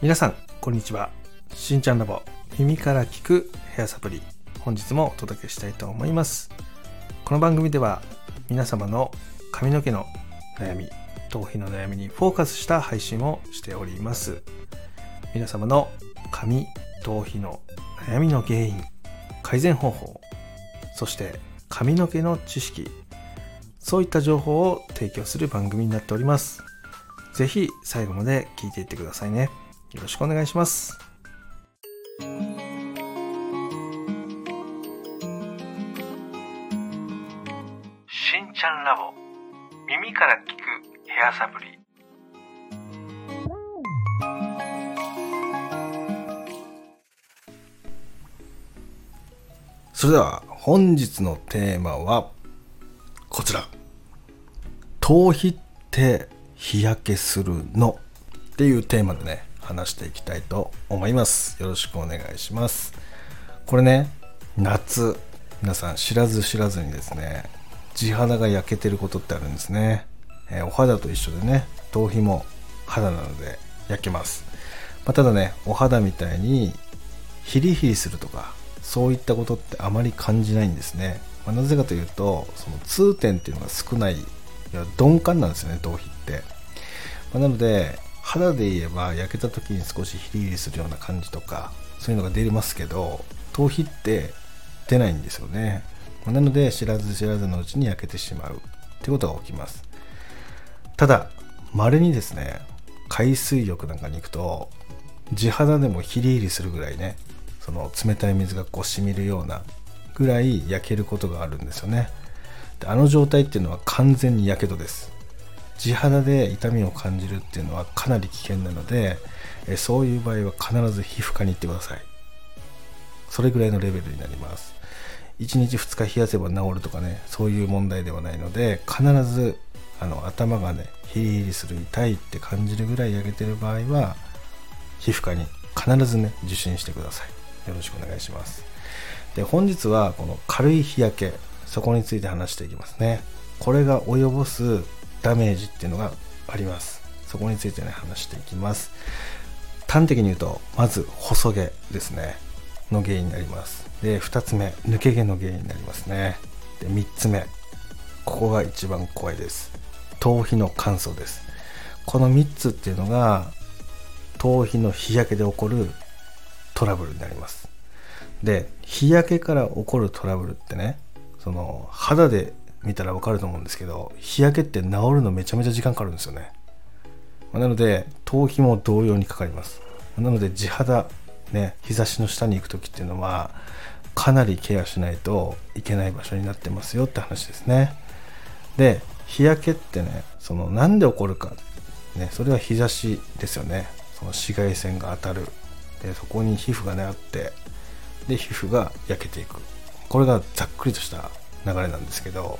皆さんこんにちは。しんちゃんラボ耳から聞くヘアサプリ本日もお届けしたいと思います。この番組では皆様の髪の毛の悩み頭皮の悩みにフォーカスした配信をしております。皆様の髪頭皮の悩みの原因改善方法そして髪の毛の知識そういった情報を提供する番組になっております。ぜひ最後まで聞いていってくださいね。よろしくお願いします。しんちゃんラボ。耳から聞くヘアサプリ。それでは本日のテーマはこちら。頭皮って日焼けするのっていうテーマでね話していきたいと思います。よろしくお願いします。これね夏皆さん知らず知らずにですね地肌が焼けてることってあるんですね、えー、お肌と一緒でね頭皮も肌なので焼けます、まあ、ただねお肌みたいにヒリヒリするとかそういったことってあまり感じないんですね、まあ、なぜかというとその痛点っていうのが少ないいや鈍感なんですよね頭皮って、まあ、なので肌で言えば焼けた時に少しヒリヒリするような感じとかそういうのが出ますけど頭皮って出ないんですよね。なので知らず知らずのうちに焼けてしまうってことが起きます。ただ稀にですね海水浴なんかに行くと地肌でもヒリヒリするぐらいねその冷たい水がこうしみるようなぐらい焼けることがあるんですよね。であの状態っていうのは完全にやけどです。地肌で痛みを感じるっていうのはかなり危険なのでそういう場合は必ず皮膚科に行ってください。それぐらいのレベルになります。1日2日冷やせば治るとかねそういう問題ではないので必ずあの頭がねヒリヒリする痛いって感じるぐらい焼けてる場合は皮膚科に必ずね受診してください。よろしくお願いします。で本日はこの軽い日焼けそこについて話していきますね。これが及ぼすダメージっていうのがあります。そこについてね話していきます。端的に言うとまず細毛ですね。の原因になります。で2つ目抜け毛の原因になりますね。で3つ目ここが一番怖いです。頭皮の乾燥です。この3つっていうのが頭皮の日焼けで起こるトラブルになります。で日焼けから起こるトラブルってねその肌で見たら分かると思うんですけど日焼けって治るのめちゃめちゃ時間かかるんですよね。なので頭皮も同様にかかります。なので地肌ね日差しの下に行く時っていうのはかなりケアしないといけない場所になってますよって話ですね。で日焼けってねその何で起こるか。ねそれは日差しですよね。その紫外線が当たる。でそこに皮膚がねあって。で皮膚が焼けていく。これがざっくりとした流れなんですけど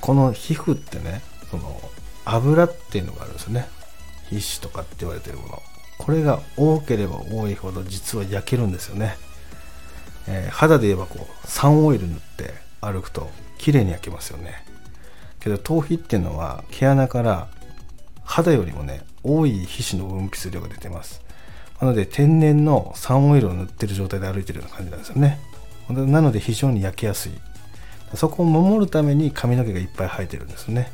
この皮膚ってねその油っていうのがあるんですよね。皮脂とかって言われてるもの。これが多ければ多いほど実は焼けるんですよね、えー、肌で言えばこうサンオイル塗って歩くと綺麗に焼けますよね。けど頭皮っていうのは毛穴から肌よりもね多い皮脂の分泌量が出てます。なので天然のサンオイルを塗ってる状態で歩いてるような感じなんですよね。なので非常に焼けやすい。そこを守るために髪の毛がいっぱい生えてるんですね。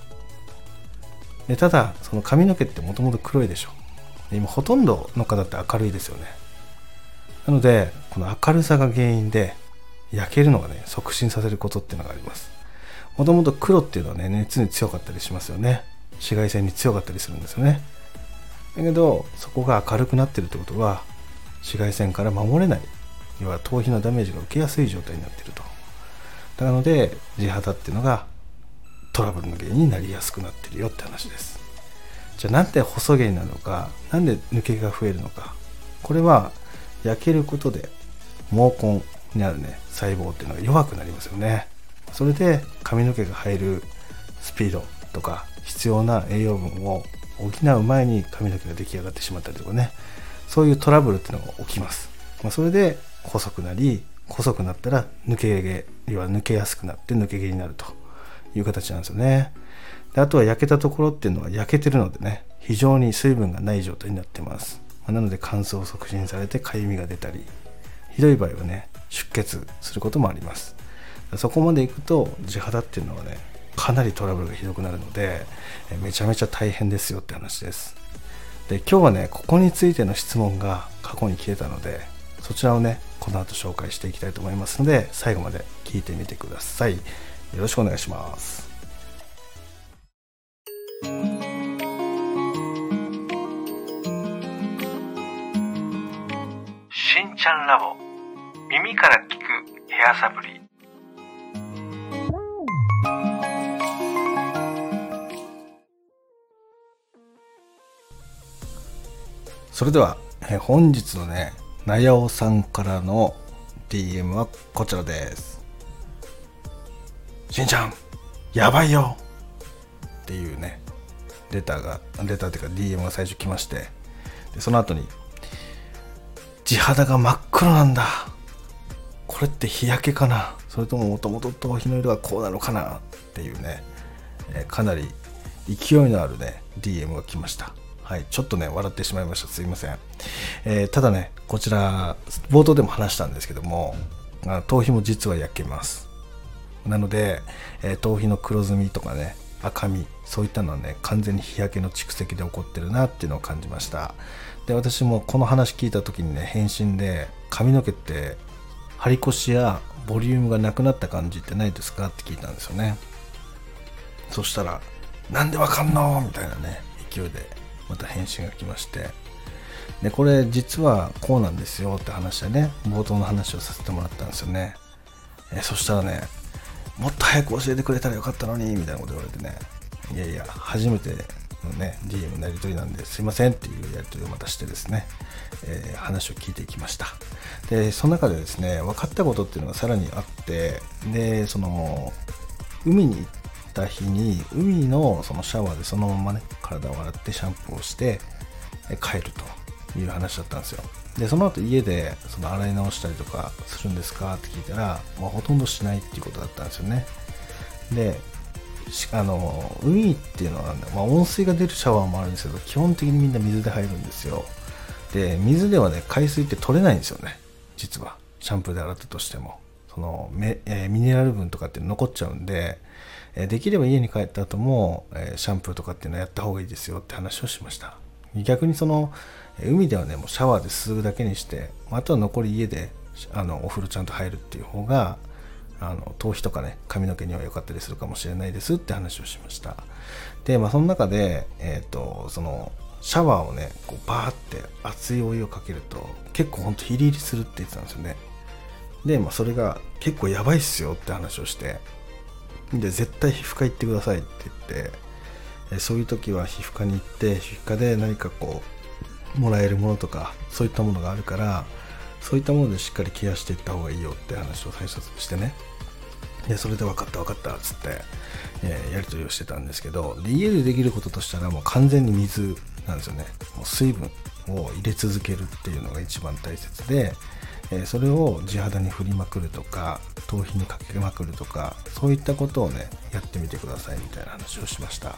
でただその髪の毛ってもともと黒いでしょ。今ほとんどの方って明るいですよね。なのでこの明るさが原因で焼けるのがね促進させることっていうのがあります。もともと黒っていうのはね熱に強かったりしますよね。紫外線に強かったりするんですよね。だけどそこが明るくなってるってことは紫外線から守れない。要は頭皮のダメージが受けやすい状態になっていると。なので地肌っていうのがトラブルの原因になりやすくなってるよって話です。じゃあなんで細毛になるのか何で抜け毛が増えるのか。これは焼けることで毛根にあるね細胞っていうのが弱くなりますよね。それで髪の毛が生えるスピードとか必要な栄養分を補う前に髪の毛が出来上がってしまったりとかね。そういうトラブルっていうのが起きます、まあ、それで細くなり細くなったら抜け毛要は抜けやすくなって抜け毛になるという形なんですよね。であとは焼けたところっていうのは焼けてるのでね非常に水分がない状態になってます。なので乾燥を促進されてかゆみが出たりひどい場合はね出血することもあります。そこまでいくと地肌っていうのはねかなりトラブルがひどくなるのでめちゃめちゃ大変ですよって話です。で今日はねここについての質問が過去に来てたのでそちらをねこの後紹介していきたいと思いますので最後まで聞いてみてください。よろしくお願いします。しんちゃんラボ。耳から聞くヘアサプリそれでは、え本日のねなやおさんからの DM はこちらです。しんちゃんやばいよ。っていうねレターがレターっていうか DM が最初来ましてでその後に地肌が真っ黒なんだ。これって日焼けかな。それとももともと頭皮の色がこうなのかな。っていうね、えかなり勢いのあるね DM が来ました。はい、ちょっとね、笑ってしまいました。すいません。えー、ただね、こちら、冒頭でも話したんですけども、頭皮も実は焼けます。なので、えー、頭皮の黒ずみとかね、赤み、そういったのはね、完全に日焼けの蓄積で起こってるなっていうのを感じました。で、私もこの話聞いた時にね、返信で、髪の毛って張り腰やボリュームがなくなった感じってないですかって聞いたんですよね。そしたら、なんでわかんのみたいなね、勢いでまた返信が来ましてでこれ実はこうなんですよって話でね冒頭の話をさせてもらったんですよね。えそしたらねもっと早く教えてくれたらよかったのにみたいなこと言われてね。いやいや初めてのね DM のやり取りなんですいませんっていうやり取りをまたしてですね、えー、話を聞いていきました。でその中でですね分かったことっていうのがさらにあってでその海に行った日に海のそのシャワーでそのままね体を洗ってシャンプーをして帰るという話だったんですよ。でその後家でその洗い直したりとかするんですか？って聞いたら、まあ、ほとんどしないっていうことだったんですよね。であの海っていうのは、ね、まあ、温水が出るシャワーもあるんですけど基本的にみんな水で入るんですよ。で水ではね海水って取れないんですよね。実は。シャンプーで洗ったとしても。そのめ、えー、ミネラル分とかって残っちゃうんでできれば家に帰った後も、シャンプーとかっていうのはやった方がいいですよって話をしました。逆にその海ではねもうシャワーですぐだけにしてあとは残り家であのお風呂ちゃんと入るっていう方があの頭皮とかね髪の毛には良かったりするかもしれないですって話をしました。でまあその中でえっ、ー、とそのシャワーをねこうバーって熱いお湯をかけると結構ほんとヒリヒリするって言ってたんですよね。でまあそれが結構やばいっすよって話をしてで絶対皮膚科行ってくださいって言ってえそういう時は皮膚科に行って皮膚科で何かこうもらえるものとかそういったものがあるからそういったものでしっかりケアしていった方がいいよって話を最初してね。でそれで分かった分かったっつって、えー、やり取りをしてたんですけどで家でできることとしたらもう完全に水なんですよね。もう水分を入れ続けるっていうのが一番大切でえそれを地肌に振りまくるとか頭皮にかけまくるとかそういったことをねやってみてくださいみたいな話をしました。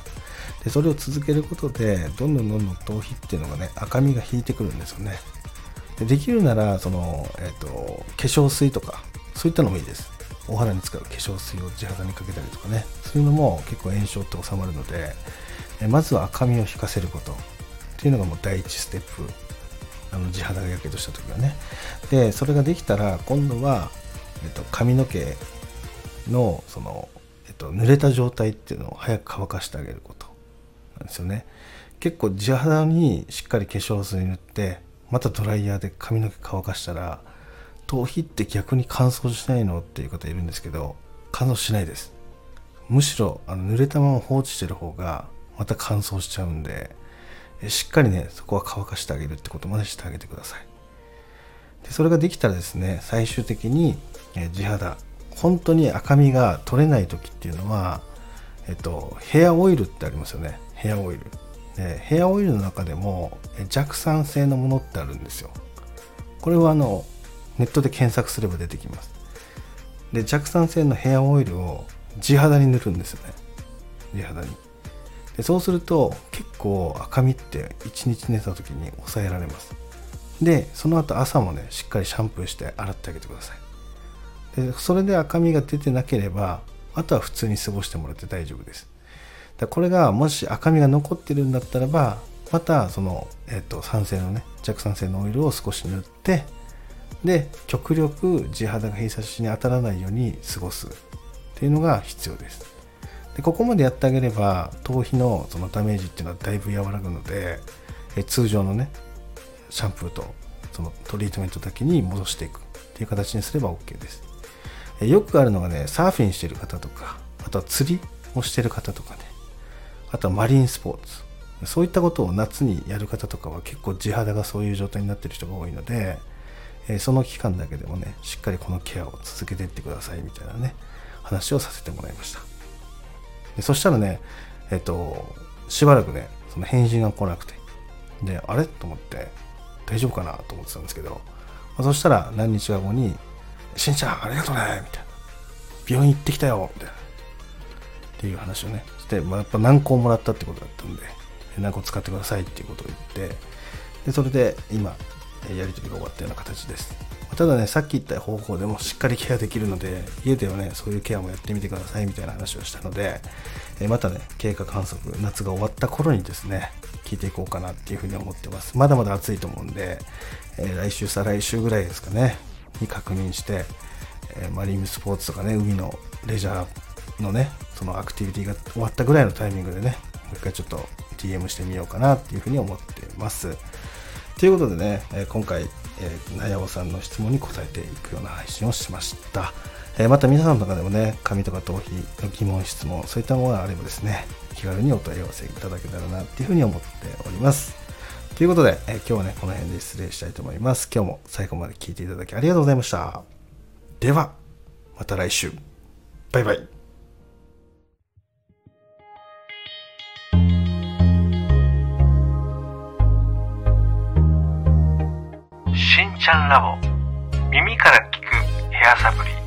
でそれを続けることでどんどんどんどん頭皮っていうのがね赤みが引いてくるんですよね。でできるならその、えーと、化粧水とかそういったのもいいです。お肌に使う化粧水を地肌にかけたりとかね。そういうのも結構炎症って収まるのでまずは赤みを引かせることっていうのがもう第一ステップあの地肌がやけどした時はね。でそれができたら今度は、えっと、髪の毛のその、えっと、濡れた状態っていうのを早く乾かしてあげること。なんですよね。結構地肌にしっかり化粧水塗ってまたドライヤーで髪の毛乾かしたら頭皮って逆に乾燥しないのっていう方いるんですけど乾燥しないです。むしろあの濡れたまま放置してる方がまた乾燥しちゃうんでしっかりねそこは乾かしてあげるってことまでしてあげてください。でそれができたらですね最終的に、地肌本当に赤みが取れない時っていうのはえっとヘアオイルってありますよね。ヘアオイル。でヘアオイルの中でも弱酸性のものってあるんですよ。これはあのネットで検索すれば出てきます。で弱酸性のヘアオイルを地肌に塗るんですよね。地肌に。でそうすると結構赤みって1日寝た時に抑えられます。でその後朝もねしっかりシャンプーして洗ってあげてください。でそれで赤みが出てなければあとは普通に過ごしてもらって大丈夫です。だこれがもし赤みが残ってるんだったらばまたその、えっと酸性のね弱酸性のオイルを少し塗ってで極力地肌が日差しに当たらないように過ごすっていうのが必要です。でここまでやってあげれば頭皮のそのダメージっていうのはだいぶ和らぐのでえ通常のねシャンプーとそのトリートメントだけに戻していく。っていう形にすれば OK です。えよくあるのがねサーフィンしてる方とかあとは釣りをしてる方とかね。あとはマリンスポーツ。そういったことを夏にやる方とかは結構地肌がそういう状態になってる人が多いので、えその期間だけでもねしっかりこのケアを続けていってくださいみたいなね話をさせてもらいました。でそしたらねえっ、としばらくねその返信が来なくて。であれ？と思って大丈夫かな？と思ってたんですけど、まあ、そしたら何日か後に「しんちゃんありがとうね」みたいな「病院行ってきたよ」みたいな。っていう話をね。して、まあ、やっぱ何個もらったってことだったんで何個使ってくださいっていうことを言って。でそれで今やり取りが終わったような形です。ただねさっき言った方法でもしっかりケアできるので家ではねそういうケアもやってみてくださいみたいな話をしたのでえまたね経過観測夏が終わった頃にですね聞いていこうかなっていうふうに思ってます。まだまだ暑いと思うんで、え来週再来週ぐらいですかねに確認して、えマリンスポーツとかね海のレジャーのねそのアクティビティが終わったぐらいのタイミングでねもう一回ちょっと DM してみようかなっていうふうに思ってます。ということでね、え今回、えー、なやおさんの質問に答えていくような配信をしました。えまた皆さんの中でもね、髪とか頭皮の疑問、質問、そういったものがあればですね、気軽にお問い合わせいただけたらなっていうふうに思っております。ということで、え今日はね、この辺で失礼したいと思います。今日も最後まで聞いていただきありがとうございました。では、また来週。バイバイ。ちゃんラボ。耳から聞くヘアサプリ。